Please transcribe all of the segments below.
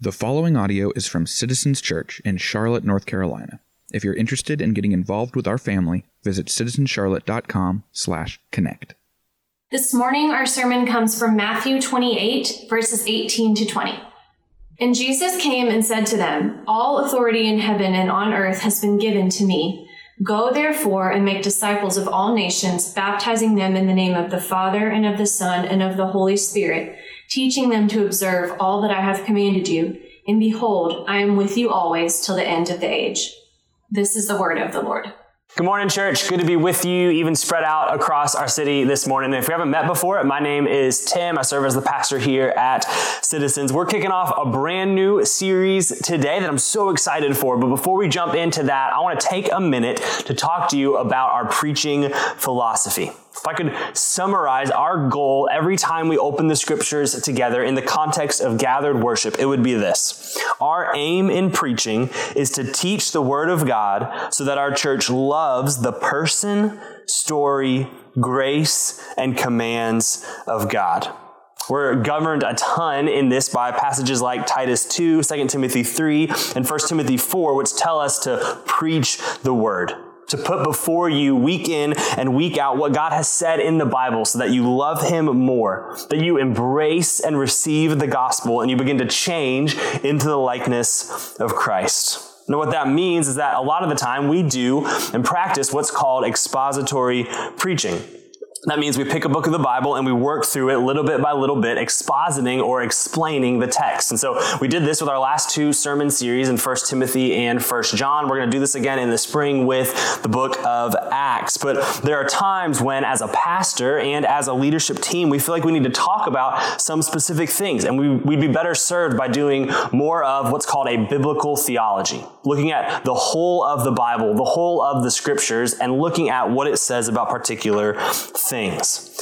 The following audio is from Citizens Church in Charlotte, North Carolina. If you're interested in getting involved with our family, visit citizenscharlotte.com/connect. This morning our sermon comes from Matthew 28 verses 18 to 20. And Jesus came and said to them, All authority in heaven and on earth has been given to me. Go therefore and make disciples of all nations, baptizing them in the name of the Father and of the Son and of the Holy Spirit teaching them to observe all that I have commanded you. And behold, I am with you always till the end of the age. This is the word of the Lord. Good morning, church. Good to be with you, even spread out across our city this morning. And if we haven't met before, my name is Tim. I serve as the pastor here at Citizens. We're kicking off a brand new series today that I'm so excited for. But before we jump into that, I want to take a minute to talk to you about our preaching philosophy. If I could summarize our goal every time we open the scriptures together in the context of gathered worship, it would be this. Our aim in preaching is to teach the Word of God so that our church loves the person, story, grace, and commands of God. We're governed a ton in this by passages like Titus 2, 2 Timothy 3, and 1 Timothy 4, which tell us to preach the Word to put before you week in and week out what God has said in the Bible so that you love Him more, that you embrace and receive the gospel and you begin to change into the likeness of Christ. Now, what that means is that a lot of the time we do and practice what's called expository preaching. That means we pick a book of the Bible and we work through it little bit by little bit, expositing or explaining the text. And so we did this with our last two sermon series in 1 Timothy and 1 John. We're going to do this again in the spring with the book of Acts. But there are times when, as a pastor and as a leadership team, we feel like we need to talk about some specific things. And we, would be better served by doing more of what's called a biblical theology, looking at the whole of the Bible, the whole of the scriptures, and looking at what it says about particular things.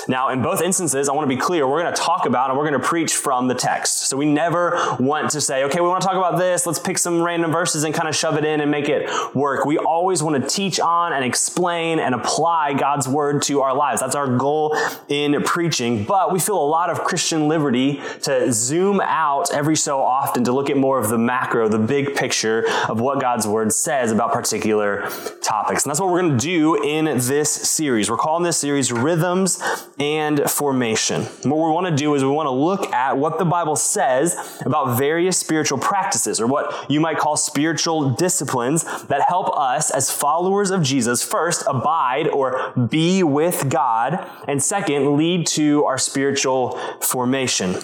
Now, in both instances, I want to be clear, we're going to talk about and we're going to preach from the text. So we never want to say, okay, we want to talk about this, let's pick some random verses and kind of shove it in and make it work. We always want to teach on and explain and apply God's word to our lives. That's our goal in preaching. But we feel a lot of Christian liberty to zoom out every so often to look at more of the macro, the big picture of what God's word says about particular topics. And that's what we're going to do in this series. We're calling this series Rhythms and formation. What we want to do is we want to look at what the Bible says about various spiritual practices, or what you might call spiritual disciplines that help us as followers of Jesus first abide or be with God, and second, lead to our spiritual formation.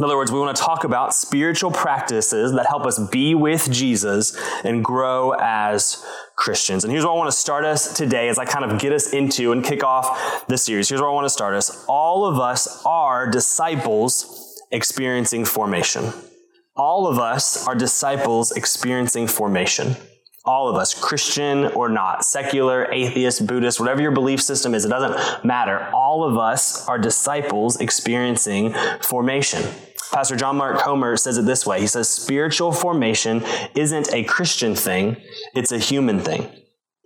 In other words, we want to talk about spiritual practices that help us be with Jesus and grow as Christians. And here's where I want to start us today as I kind of get us into and kick off this series. Here's where I want to start us. All of us are disciples experiencing formation. All of us are disciples experiencing formation. All of us, Christian or not, secular, atheist, Buddhist, whatever your belief system is, it doesn't matter. All of us are disciples experiencing formation. Pastor John Mark Comer says it this way. He says, spiritual formation isn't a Christian thing, it's a human thing.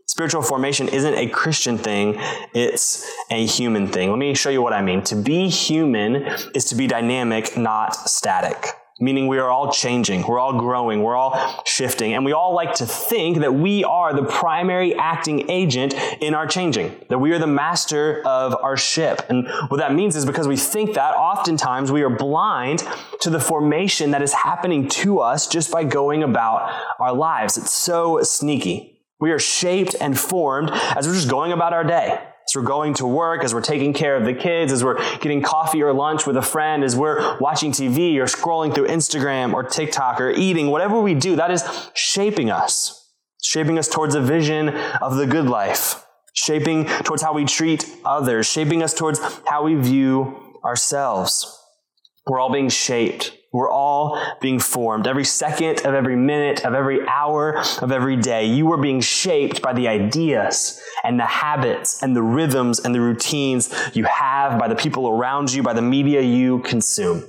Spiritual formation isn't a Christian thing, it's a human thing. Let me show you what I mean. To be human is to be dynamic, not static meaning we are all changing, we're all growing, we're all shifting, and we all like to think that we are the primary acting agent in our changing, that we are the master of our ship. And what that means is because we think that, oftentimes we are blind to the formation that is happening to us just by going about our lives. It's so sneaky. We are shaped and formed as we're just going about our day as we're going to work, as we're taking care of the kids, as we're getting coffee or lunch with a friend, as we're watching TV or scrolling through Instagram or TikTok or eating, whatever we do, that is shaping us, shaping us towards a vision of the good life, shaping towards how we treat others, shaping us towards how we view ourselves. We're all being shaped we're all being formed. Every second of every minute of every hour of every day, you are being shaped by the ideas and the habits and the rhythms and the routines you have by the people around you, by the media you consume.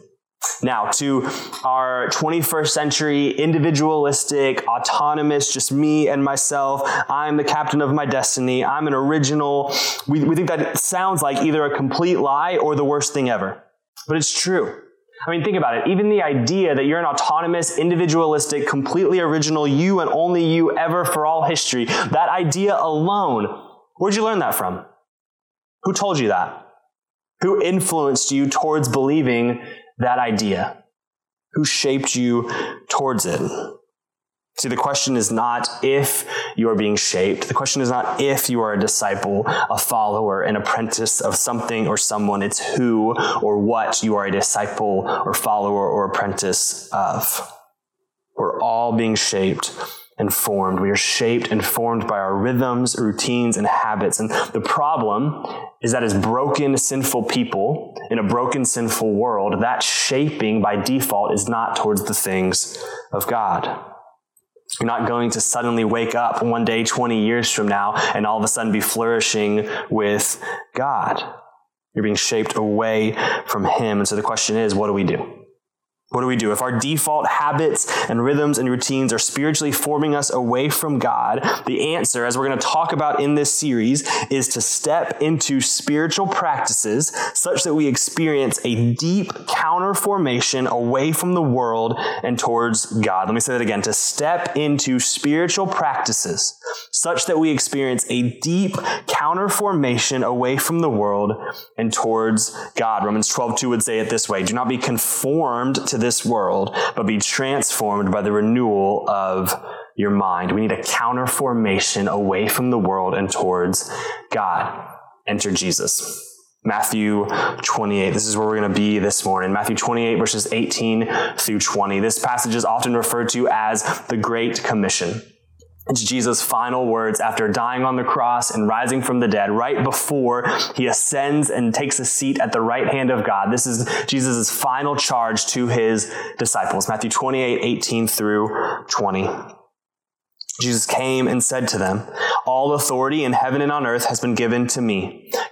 Now, to our 21st century individualistic, autonomous, just me and myself, I'm the captain of my destiny, I'm an original, we, we think that sounds like either a complete lie or the worst thing ever. But it's true. I mean, think about it. Even the idea that you're an autonomous, individualistic, completely original you and only you ever for all history, that idea alone, where'd you learn that from? Who told you that? Who influenced you towards believing that idea? Who shaped you towards it? See, the question is not if you are being shaped. The question is not if you are a disciple, a follower, an apprentice of something or someone. It's who or what you are a disciple or follower or apprentice of. We're all being shaped and formed. We are shaped and formed by our rhythms, routines, and habits. And the problem is that as broken, sinful people in a broken, sinful world, that shaping by default is not towards the things of God. You're not going to suddenly wake up one day 20 years from now and all of a sudden be flourishing with God. You're being shaped away from Him. And so the question is, what do we do? What do we do? If our default habits and rhythms and routines are spiritually forming us away from God, the answer, as we're going to talk about in this series, is to step into spiritual practices such that we experience a deep counter formation away from the world and towards God. Let me say that again. To step into spiritual practices such that we experience a deep counter formation away from the world and towards God. Romans 12, 2 would say it this way. Do not be conformed to this world, but be transformed by the renewal of your mind. We need a counter formation away from the world and towards God. Enter Jesus. Matthew 28. This is where we're going to be this morning. Matthew 28, verses 18 through 20. This passage is often referred to as the Great Commission. It's Jesus' final words after dying on the cross and rising from the dead, right before he ascends and takes a seat at the right hand of God. This is Jesus' final charge to his disciples. Matthew 28, 18 through 20. Jesus came and said to them, All authority in heaven and on earth has been given to me.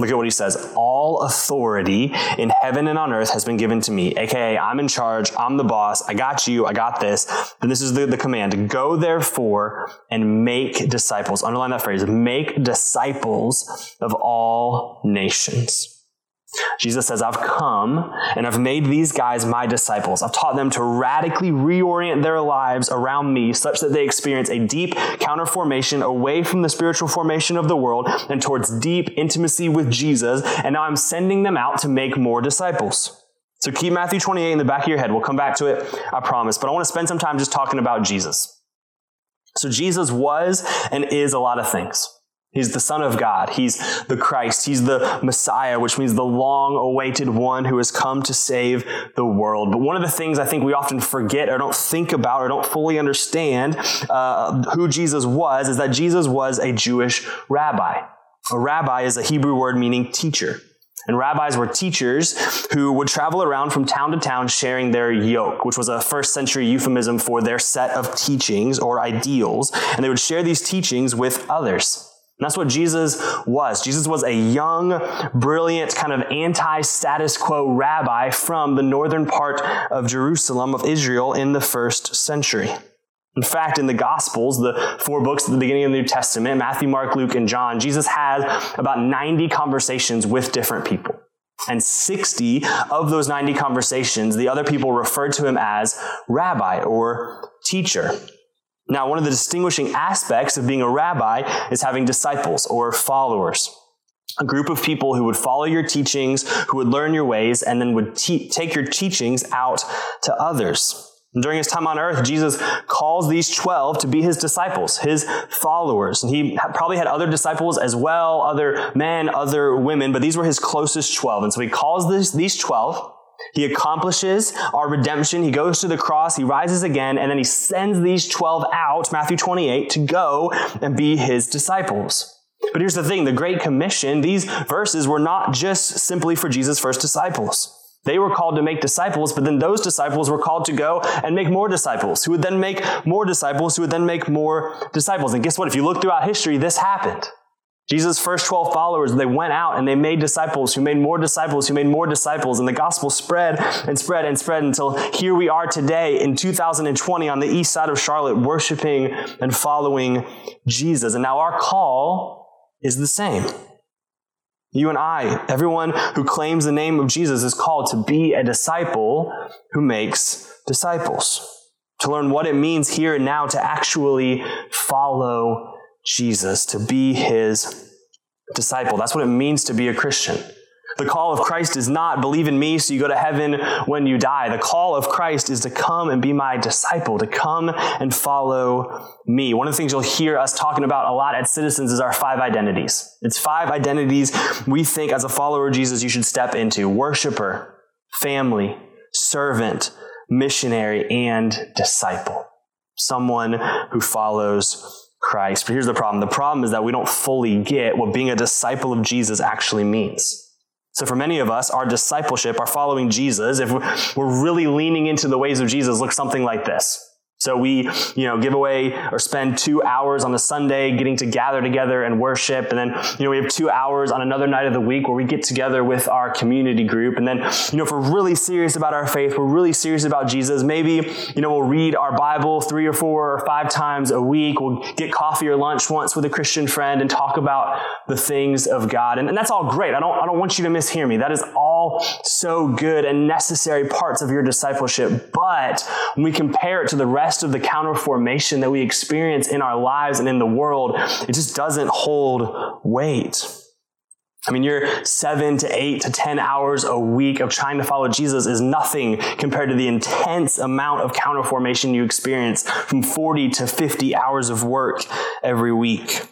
Look at what he says. All authority in heaven and on earth has been given to me. AKA, I'm in charge. I'm the boss. I got you. I got this. And this is the, the command. Go therefore and make disciples. Underline that phrase. Make disciples of all nations. Jesus says, I've come and I've made these guys my disciples. I've taught them to radically reorient their lives around me such that they experience a deep counterformation away from the spiritual formation of the world and towards deep intimacy with Jesus. And now I'm sending them out to make more disciples. So keep Matthew 28 in the back of your head. We'll come back to it, I promise. But I want to spend some time just talking about Jesus. So Jesus was and is a lot of things. He's the Son of God. He's the Christ. He's the Messiah, which means the long awaited one who has come to save the world. But one of the things I think we often forget or don't think about or don't fully understand uh, who Jesus was is that Jesus was a Jewish rabbi. A rabbi is a Hebrew word meaning teacher. And rabbis were teachers who would travel around from town to town sharing their yoke, which was a first century euphemism for their set of teachings or ideals. And they would share these teachings with others. And that's what Jesus was. Jesus was a young, brilliant, kind of anti status quo rabbi from the northern part of Jerusalem, of Israel, in the first century. In fact, in the Gospels, the four books at the beginning of the New Testament, Matthew, Mark, Luke, and John, Jesus had about 90 conversations with different people. And 60 of those 90 conversations, the other people referred to him as rabbi or teacher. Now, one of the distinguishing aspects of being a rabbi is having disciples or followers. A group of people who would follow your teachings, who would learn your ways, and then would te- take your teachings out to others. And during his time on earth, Jesus calls these 12 to be his disciples, his followers. And he probably had other disciples as well, other men, other women, but these were his closest 12. And so he calls this, these 12 he accomplishes our redemption. He goes to the cross. He rises again. And then he sends these 12 out, Matthew 28, to go and be his disciples. But here's the thing the Great Commission, these verses were not just simply for Jesus' first disciples. They were called to make disciples, but then those disciples were called to go and make more disciples, who would then make more disciples, who would then make more disciples. And guess what? If you look throughout history, this happened. Jesus' first 12 followers, they went out and they made disciples who made more disciples who made more disciples. And the gospel spread and spread and spread until here we are today in 2020 on the east side of Charlotte, worshiping and following Jesus. And now our call is the same. You and I, everyone who claims the name of Jesus is called to be a disciple who makes disciples. To learn what it means here and now to actually follow Jesus, to be his disciple. That's what it means to be a Christian. The call of Christ is not believe in me so you go to heaven when you die. The call of Christ is to come and be my disciple, to come and follow me. One of the things you'll hear us talking about a lot at Citizens is our five identities. It's five identities we think as a follower of Jesus you should step into worshiper, family, servant, missionary, and disciple. Someone who follows Christ. But here's the problem the problem is that we don't fully get what being a disciple of Jesus actually means. So, for many of us, our discipleship, our following Jesus, if we're really leaning into the ways of Jesus, looks something like this. So we, you know, give away or spend two hours on a Sunday getting to gather together and worship. And then, you know, we have two hours on another night of the week where we get together with our community group. And then, you know, if we're really serious about our faith, we're really serious about Jesus, maybe, you know, we'll read our Bible three or four or five times a week. We'll get coffee or lunch once with a Christian friend and talk about the things of God. And, and that's all great. I don't, I don't want you to mishear me. That is all so good and necessary parts of your discipleship. But when we compare it to the rest rest of the counter formation that we experience in our lives and in the world, it just doesn't hold weight. I mean, your seven to eight to 10 hours a week of trying to follow Jesus is nothing compared to the intense amount of counter formation you experience from 40 to 50 hours of work every week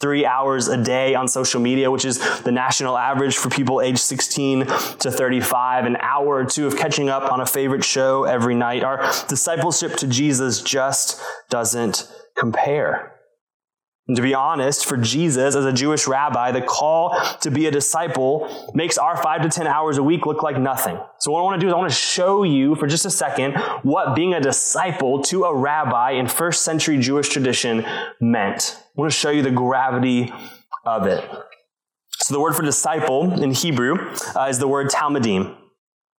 three hours a day on social media, which is the national average for people aged 16 to 35, an hour or two of catching up on a favorite show every night. Our discipleship to Jesus just doesn't compare. And to be honest, for Jesus as a Jewish rabbi, the call to be a disciple makes our five to 10 hours a week look like nothing. So, what I want to do is I want to show you for just a second what being a disciple to a rabbi in first century Jewish tradition meant. I want to show you the gravity of it. So, the word for disciple in Hebrew uh, is the word talmidim.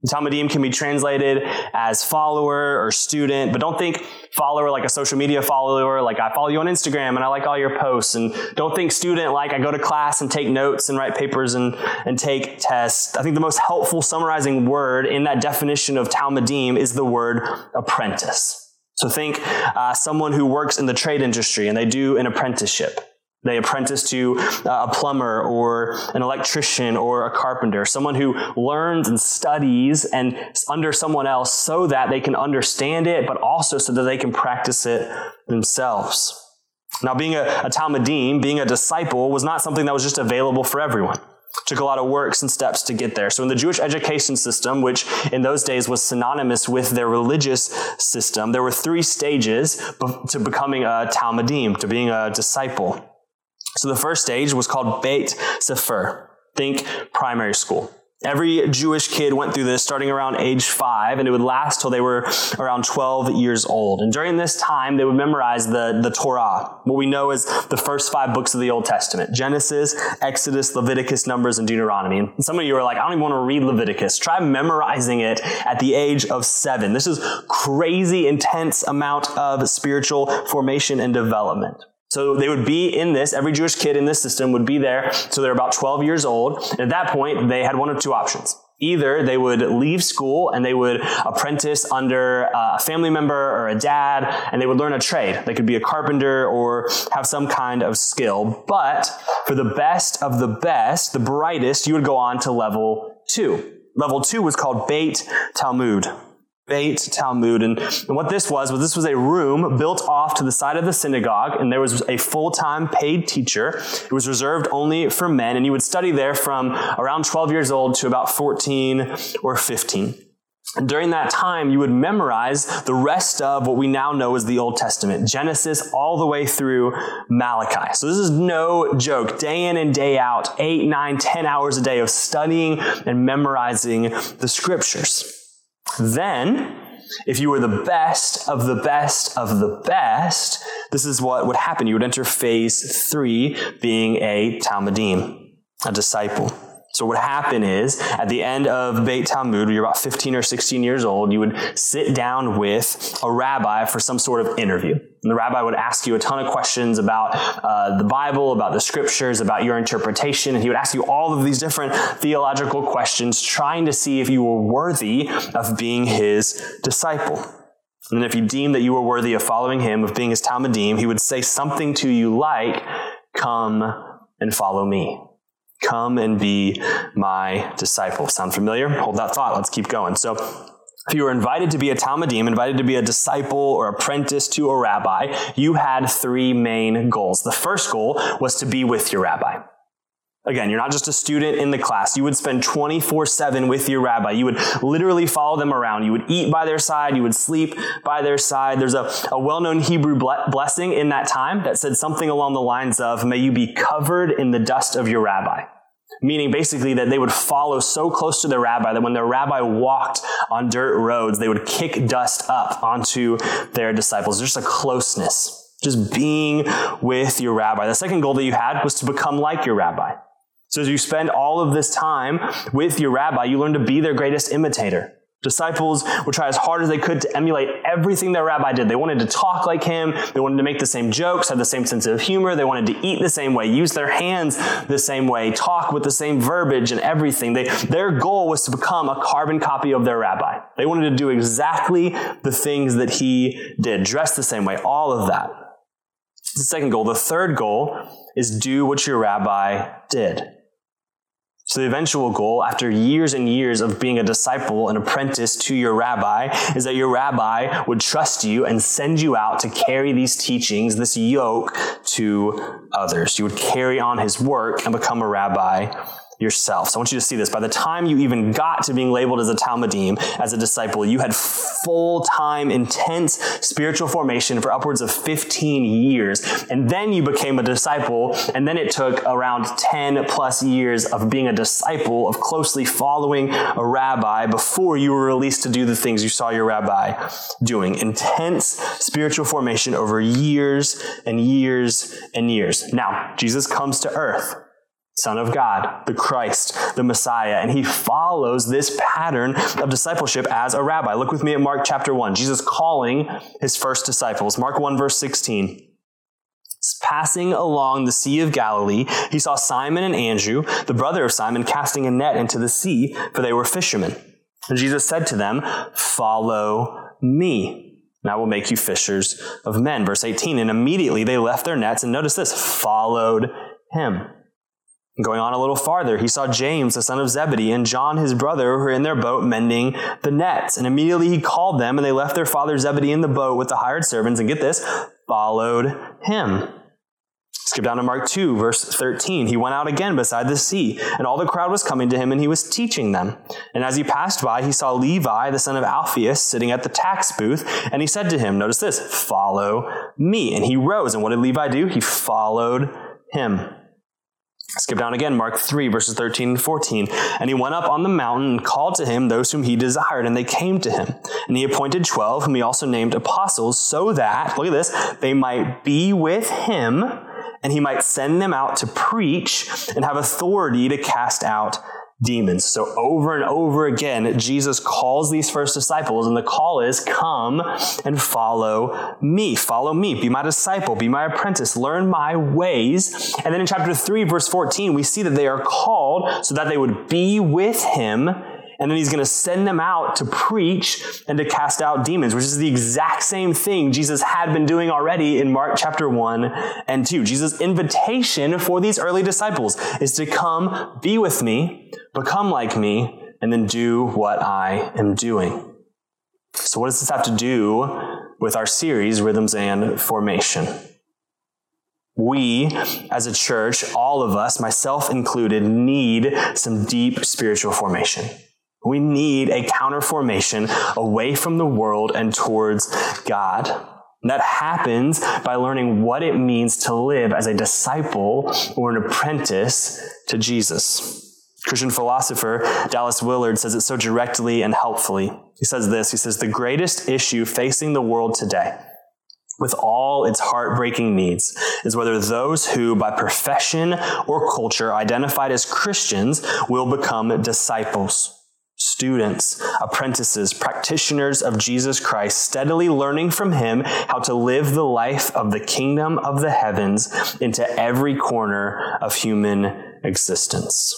Talmidim can be translated as follower or student, but don't think follower like a social media follower, like I follow you on Instagram and I like all your posts. And don't think student like I go to class and take notes and write papers and, and take tests. I think the most helpful summarizing word in that definition of Talmidim is the word apprentice. So think uh, someone who works in the trade industry and they do an apprenticeship. They apprentice to uh, a plumber or an electrician or a carpenter, someone who learns and studies and under someone else so that they can understand it, but also so that they can practice it themselves. Now, being a, a Talmidim, being a disciple, was not something that was just available for everyone. It took a lot of works and steps to get there. So in the Jewish education system, which in those days was synonymous with their religious system, there were three stages to becoming a Talmudim, to being a disciple. So the first stage was called Beit Sefer. Think primary school. Every Jewish kid went through this starting around age five, and it would last till they were around 12 years old. And during this time, they would memorize the, the Torah, what we know as the first five books of the Old Testament Genesis, Exodus, Leviticus, Numbers, and Deuteronomy. And some of you are like, I don't even want to read Leviticus. Try memorizing it at the age of seven. This is crazy intense amount of spiritual formation and development. So they would be in this, every Jewish kid in this system would be there. So they're about 12 years old. And at that point, they had one of two options. Either they would leave school and they would apprentice under uh, a family member or a dad and they would learn a trade. They could be a carpenter or have some kind of skill. But for the best of the best, the brightest, you would go on to level two. Level two was called Beit Talmud. Beit Talmud. And, and what this was, was this was a room built off to the side of the synagogue, and there was a full-time paid teacher. It was reserved only for men, and you would study there from around 12 years old to about 14 or 15. And during that time, you would memorize the rest of what we now know as the Old Testament, Genesis all the way through Malachi. So this is no joke. Day in and day out, eight, nine, ten hours a day of studying and memorizing the scriptures. Then, If you were the best of the best of the best, this is what would happen. You would enter phase three, being a Talmudim, a disciple. So what happened is at the end of Beit Talmud, when you're about 15 or 16 years old, you would sit down with a rabbi for some sort of interview. And the rabbi would ask you a ton of questions about uh, the Bible, about the scriptures, about your interpretation, and he would ask you all of these different theological questions, trying to see if you were worthy of being his disciple. And if he deemed that you were worthy of following him, of being his Talmudim, he would say something to you like, Come and follow me. Come and be my disciple. Sound familiar? Hold that thought. Let's keep going. So, if you were invited to be a Talmudim, invited to be a disciple or apprentice to a rabbi, you had three main goals. The first goal was to be with your rabbi. Again, you're not just a student in the class. You would spend 24 7 with your rabbi. You would literally follow them around. You would eat by their side. You would sleep by their side. There's a, a well known Hebrew blessing in that time that said something along the lines of, May you be covered in the dust of your rabbi. Meaning basically that they would follow so close to their rabbi that when their rabbi walked on dirt roads, they would kick dust up onto their disciples. There's just a closeness, just being with your rabbi. The second goal that you had was to become like your rabbi. So as you spend all of this time with your rabbi, you learn to be their greatest imitator. Disciples would try as hard as they could to emulate everything their rabbi did. They wanted to talk like him. They wanted to make the same jokes, have the same sense of humor. They wanted to eat the same way, use their hands the same way, talk with the same verbiage and everything. They, their goal was to become a carbon copy of their rabbi. They wanted to do exactly the things that he did, dress the same way, all of that. The second goal. The third goal is do what your rabbi did. So the eventual goal, after years and years of being a disciple, an apprentice to your rabbi, is that your rabbi would trust you and send you out to carry these teachings, this yoke, to others. You would carry on his work and become a rabbi yourself. So I want you to see this. By the time you even got to being labeled as a Talmudim, as a disciple, you had full time, intense spiritual formation for upwards of 15 years. And then you became a disciple. And then it took around 10 plus years of being a disciple, of closely following a rabbi before you were released to do the things you saw your rabbi doing. Intense spiritual formation over years and years and years. Now, Jesus comes to earth. Son of God, the Christ, the Messiah. And he follows this pattern of discipleship as a rabbi. Look with me at Mark chapter 1. Jesus calling his first disciples. Mark 1, verse 16. Passing along the Sea of Galilee, he saw Simon and Andrew, the brother of Simon, casting a net into the sea, for they were fishermen. And Jesus said to them, Follow me. And I will make you fishers of men. Verse 18. And immediately they left their nets, and notice this, followed him. Going on a little farther, he saw James, the son of Zebedee, and John, his brother, who were in their boat mending the nets. And immediately he called them, and they left their father Zebedee in the boat with the hired servants, and get this, followed him. Skip down to Mark 2, verse 13. He went out again beside the sea, and all the crowd was coming to him, and he was teaching them. And as he passed by, he saw Levi, the son of Alphaeus, sitting at the tax booth, and he said to him, Notice this, follow me. And he rose, and what did Levi do? He followed him. Skip down again, Mark 3, verses 13 and 14. And he went up on the mountain and called to him those whom he desired, and they came to him. And he appointed 12, whom he also named apostles, so that, look at this, they might be with him, and he might send them out to preach and have authority to cast out demons. So over and over again, Jesus calls these first disciples, and the call is come and follow me. Follow me. Be my disciple. Be my apprentice. Learn my ways. And then in chapter 3, verse 14, we see that they are called so that they would be with him and then he's going to send them out to preach and to cast out demons, which is the exact same thing Jesus had been doing already in Mark chapter 1 and 2. Jesus' invitation for these early disciples is to come be with me, become like me, and then do what I am doing. So, what does this have to do with our series, Rhythms and Formation? We, as a church, all of us, myself included, need some deep spiritual formation. We need a counter formation away from the world and towards God. And that happens by learning what it means to live as a disciple or an apprentice to Jesus. Christian philosopher Dallas Willard says it so directly and helpfully. He says this He says, The greatest issue facing the world today, with all its heartbreaking needs, is whether those who, by profession or culture, identified as Christians will become disciples students, apprentices, practitioners of Jesus Christ, steadily learning from him how to live the life of the kingdom of the heavens into every corner of human existence.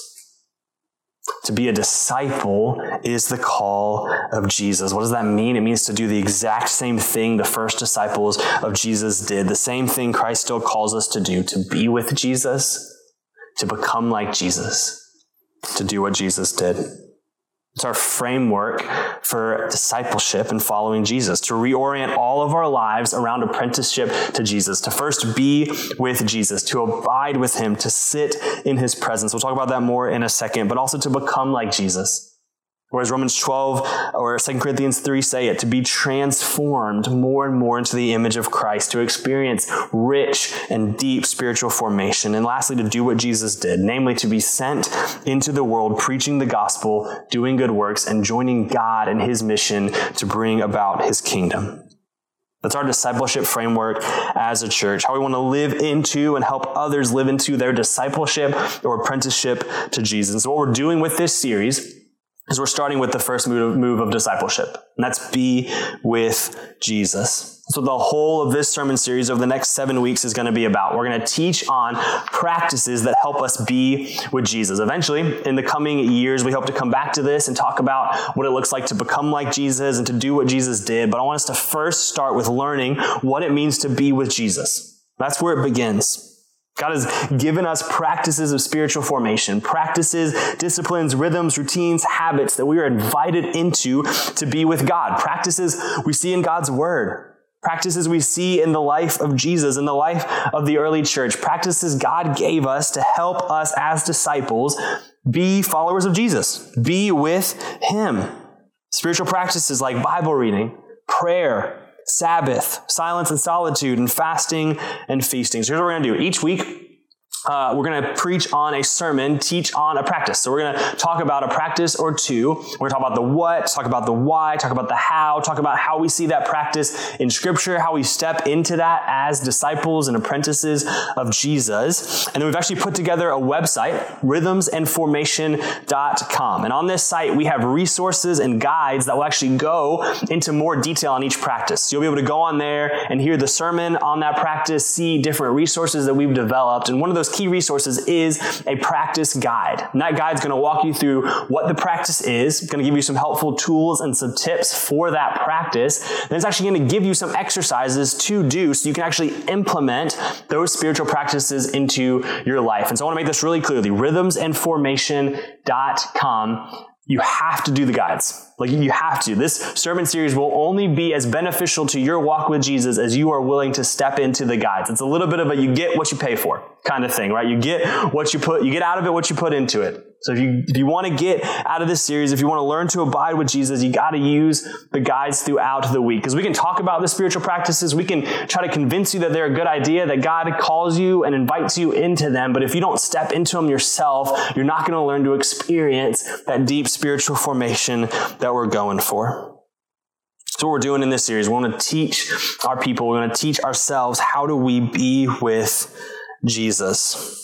To be a disciple is the call of Jesus. What does that mean? It means to do the exact same thing the first disciples of Jesus did, the same thing Christ still calls us to do, to be with Jesus, to become like Jesus, to do what Jesus did. It's our framework for discipleship and following Jesus, to reorient all of our lives around apprenticeship to Jesus, to first be with Jesus, to abide with him, to sit in his presence. We'll talk about that more in a second, but also to become like Jesus. Whereas Romans 12 or 2 Corinthians 3 say it, to be transformed more and more into the image of Christ, to experience rich and deep spiritual formation. And lastly, to do what Jesus did, namely to be sent into the world preaching the gospel, doing good works, and joining God in his mission to bring about his kingdom. That's our discipleship framework as a church, how we want to live into and help others live into their discipleship or apprenticeship to Jesus. So what we're doing with this series is we're starting with the first move, move of discipleship, and that's be with Jesus. So the whole of this sermon series over the next seven weeks is going to be about. We're going to teach on practices that help us be with Jesus. Eventually, in the coming years, we hope to come back to this and talk about what it looks like to become like Jesus and to do what Jesus did. But I want us to first start with learning what it means to be with Jesus. That's where it begins. God has given us practices of spiritual formation, practices, disciplines, rhythms, routines, habits that we are invited into to be with God. Practices we see in God's Word. Practices we see in the life of Jesus, in the life of the early church. Practices God gave us to help us as disciples be followers of Jesus, be with Him. Spiritual practices like Bible reading, prayer, Sabbath, silence and solitude, and fasting and feasting. So here's what we're going to do. Each week, uh, we're going to preach on a sermon, teach on a practice. So we're going to talk about a practice or two. We're going to talk about the what, talk about the why, talk about the how, talk about how we see that practice in scripture, how we step into that as disciples and apprentices of Jesus. And then we've actually put together a website, rhythmsandformation.com. And on this site, we have resources and guides that will actually go into more detail on each practice. So you'll be able to go on there and hear the sermon on that practice, see different resources that we've developed. And one of those key resources is a practice guide. And that guide is going to walk you through what the practice is, going to give you some helpful tools and some tips for that practice. Then it's actually going to give you some exercises to do so you can actually implement those spiritual practices into your life. And so I want to make this really clearly. Rhythmsandformation.com you have to do the guides. Like you have to. This sermon series will only be as beneficial to your walk with Jesus as you are willing to step into the guides. It's a little bit of a you get what you pay for kind of thing, right? You get what you put, you get out of it what you put into it. So if you if you want to get out of this series, if you want to learn to abide with Jesus, you got to use the guides throughout the week. Because we can talk about the spiritual practices, we can try to convince you that they're a good idea, that God calls you and invites you into them, but if you don't step into them yourself, you're not going to learn to experience that deep spiritual formation that we're going for. So what we're doing in this series, we want to teach our people, we want to teach ourselves how do we be with Jesus.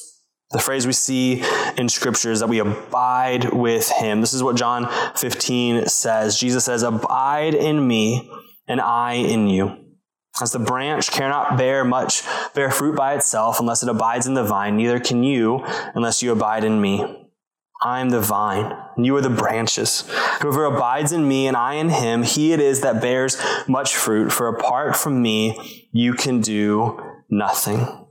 The phrase we see in scripture is that we abide with him. This is what John 15 says. Jesus says, abide in me and I in you. As the branch cannot bear much, bear fruit by itself unless it abides in the vine, neither can you unless you abide in me. I am the vine, and you are the branches. Whoever abides in me and I in him, he it is that bears much fruit, for apart from me, you can do nothing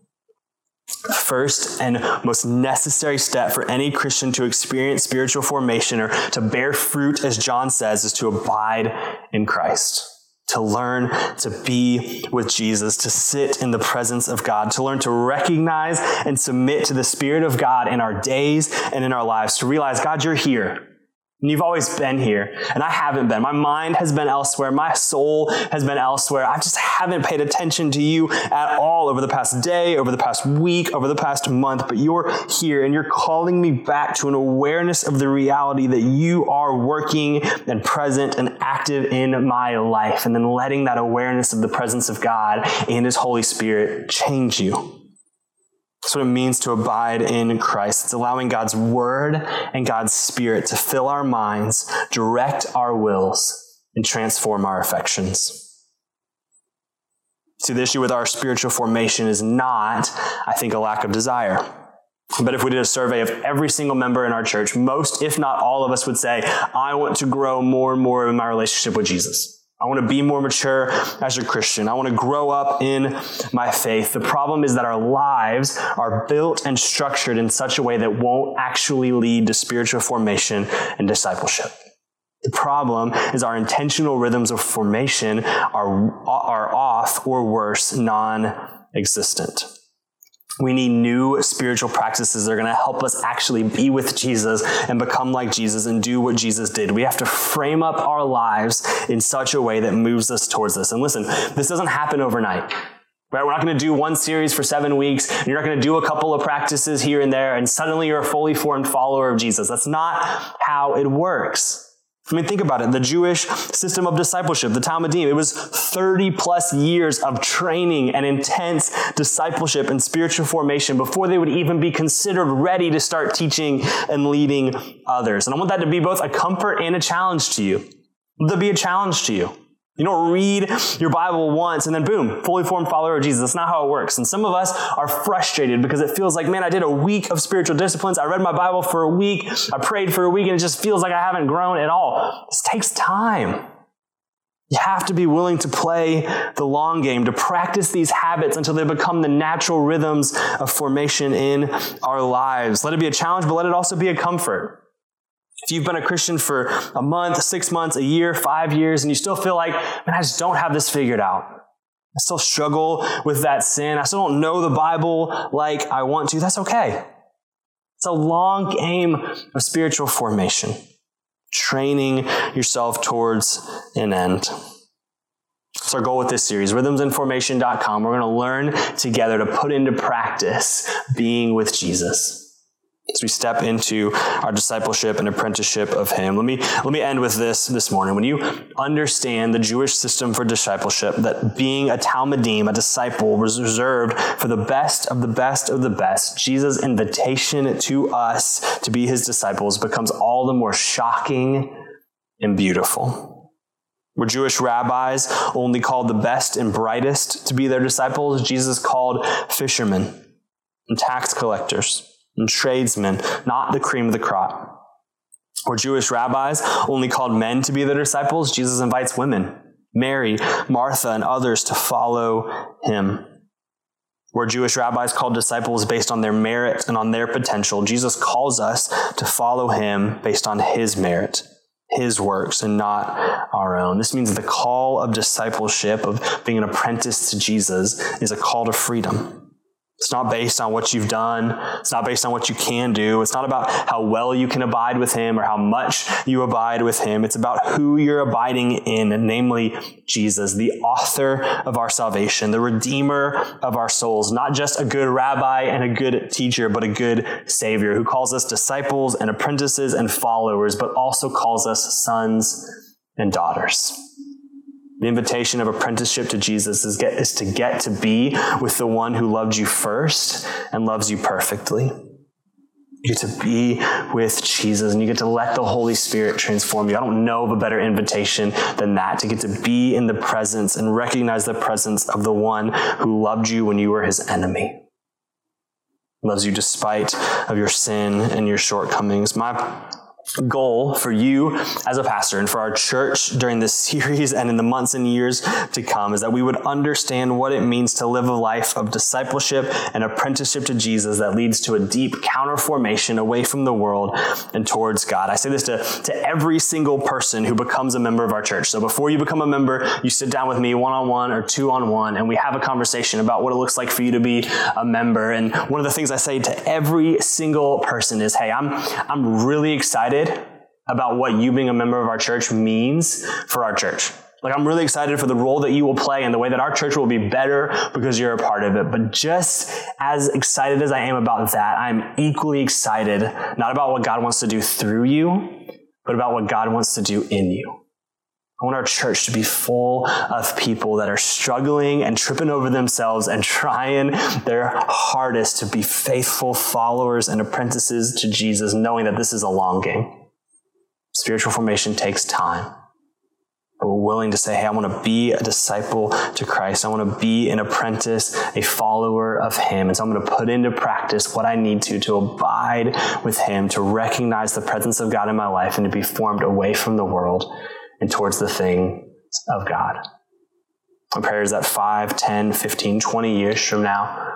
first and most necessary step for any Christian to experience spiritual formation or to bear fruit, as John says, is to abide in Christ. To learn to be with Jesus, to sit in the presence of God, to learn to recognize and submit to the Spirit of God in our days and in our lives, to realize, God, you're here. And you've always been here, and I haven't been. My mind has been elsewhere. My soul has been elsewhere. I just haven't paid attention to you at all over the past day, over the past week, over the past month. But you're here, and you're calling me back to an awareness of the reality that you are working and present and active in my life, and then letting that awareness of the presence of God and His Holy Spirit change you. That's what it means to abide in Christ. It's allowing God's word and God's spirit to fill our minds, direct our wills, and transform our affections. See, the issue with our spiritual formation is not, I think, a lack of desire. But if we did a survey of every single member in our church, most, if not all of us would say, I want to grow more and more in my relationship with Jesus. I want to be more mature as a Christian. I want to grow up in my faith. The problem is that our lives are built and structured in such a way that won't actually lead to spiritual formation and discipleship. The problem is our intentional rhythms of formation are, are off or worse, non-existent. We need new spiritual practices that are going to help us actually be with Jesus and become like Jesus and do what Jesus did. We have to frame up our lives in such a way that moves us towards this. And listen, this doesn't happen overnight. Right? We're not going to do one series for seven weeks. And you're not going to do a couple of practices here and there, and suddenly you're a fully formed follower of Jesus. That's not how it works. I mean, think about it. The Jewish system of discipleship, the Talmudim, it was 30 plus years of training and intense discipleship and spiritual formation before they would even be considered ready to start teaching and leading others. And I want that to be both a comfort and a challenge to you. To be a challenge to you. You don't read your Bible once and then boom, fully formed follower of Jesus. That's not how it works. And some of us are frustrated because it feels like, man, I did a week of spiritual disciplines. I read my Bible for a week. I prayed for a week and it just feels like I haven't grown at all. This takes time. You have to be willing to play the long game, to practice these habits until they become the natural rhythms of formation in our lives. Let it be a challenge, but let it also be a comfort. If you've been a Christian for a month, six months, a year, five years, and you still feel like, man, I just don't have this figured out. I still struggle with that sin. I still don't know the Bible like I want to. That's okay. It's a long game of spiritual formation, training yourself towards an end. That's our goal with this series, rhythmsandformation.com. We're going to learn together to put into practice being with Jesus as we step into our discipleship and apprenticeship of him. Let me let me end with this this morning. When you understand the jewish system for discipleship that being a talmudim a disciple was reserved for the best of the best of the best jesus invitation to us to be his disciples becomes all the more shocking and beautiful. Were Jewish rabbis only called the best and brightest to be their disciples? Jesus called fishermen and tax collectors and tradesmen, not the cream of the crop. Where Jewish rabbis only called men to be their disciples, Jesus invites women, Mary, Martha, and others to follow him. Where Jewish rabbis called disciples based on their merit and on their potential, Jesus calls us to follow him based on his merit, his works, and not our own. This means the call of discipleship, of being an apprentice to Jesus, is a call to freedom. It's not based on what you've done. It's not based on what you can do. It's not about how well you can abide with Him or how much you abide with Him. It's about who you're abiding in, namely Jesus, the author of our salvation, the redeemer of our souls, not just a good rabbi and a good teacher, but a good Savior who calls us disciples and apprentices and followers, but also calls us sons and daughters. The invitation of apprenticeship to Jesus is, get, is to get to be with the one who loved you first and loves you perfectly. You get to be with Jesus and you get to let the Holy Spirit transform you. I don't know of a better invitation than that to get to be in the presence and recognize the presence of the one who loved you when you were his enemy. Loves you despite of your sin and your shortcomings. My goal for you as a pastor and for our church during this series and in the months and years to come is that we would understand what it means to live a life of discipleship and apprenticeship to Jesus that leads to a deep counterformation away from the world and towards God. I say this to, to every single person who becomes a member of our church. So before you become a member, you sit down with me one on one or two on one and we have a conversation about what it looks like for you to be a member. And one of the things I say to every single person is, Hey, I'm, I'm really excited about what you being a member of our church means for our church. Like, I'm really excited for the role that you will play and the way that our church will be better because you're a part of it. But just as excited as I am about that, I'm equally excited not about what God wants to do through you, but about what God wants to do in you. I want our church to be full of people that are struggling and tripping over themselves and trying their hardest to be faithful followers and apprentices to Jesus, knowing that this is a long game. Spiritual formation takes time. But we're willing to say, hey, I want to be a disciple to Christ. I want to be an apprentice, a follower of Him. And so I'm going to put into practice what I need to to abide with Him, to recognize the presence of God in my life, and to be formed away from the world and towards the things of God. My prayer is that 5, 10, 15, 20 years from now,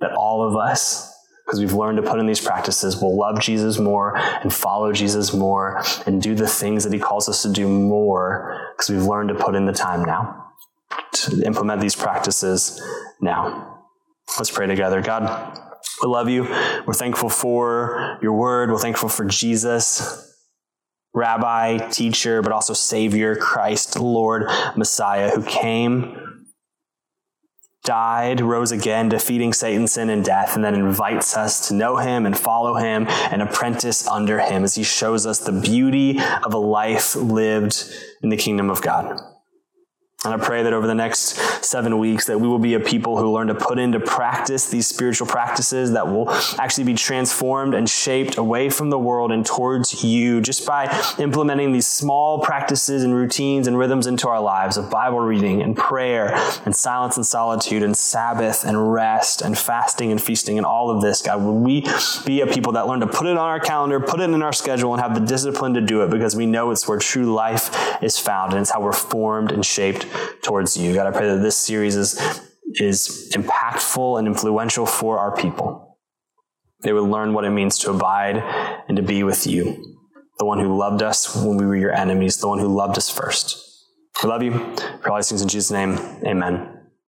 that all of us, because we've learned to put in these practices, will love Jesus more and follow Jesus more and do the things that he calls us to do more because we've learned to put in the time now to implement these practices now. Let's pray together. God, we love you. We're thankful for your word. We're thankful for Jesus rabbi, teacher, but also Savior, Christ, Lord, Messiah, who came, died, rose again, defeating Satan, sin, and death, and then invites us to know him and follow him and apprentice under him as he shows us the beauty of a life lived in the kingdom of God. And I pray that over the next seven weeks that we will be a people who learn to put into practice these spiritual practices that will actually be transformed and shaped away from the world and towards you just by implementing these small practices and routines and rhythms into our lives of Bible reading and prayer and silence and solitude and Sabbath and rest and fasting and feasting and all of this, God. Would we be a people that learn to put it on our calendar, put it in our schedule, and have the discipline to do it because we know it's where true life is found and it's how we're formed and shaped towards you. God, I pray that this series is, is impactful and influential for our people. They would learn what it means to abide and to be with you, the one who loved us when we were your enemies, the one who loved us first. We love you. For all these things in Jesus' name, amen.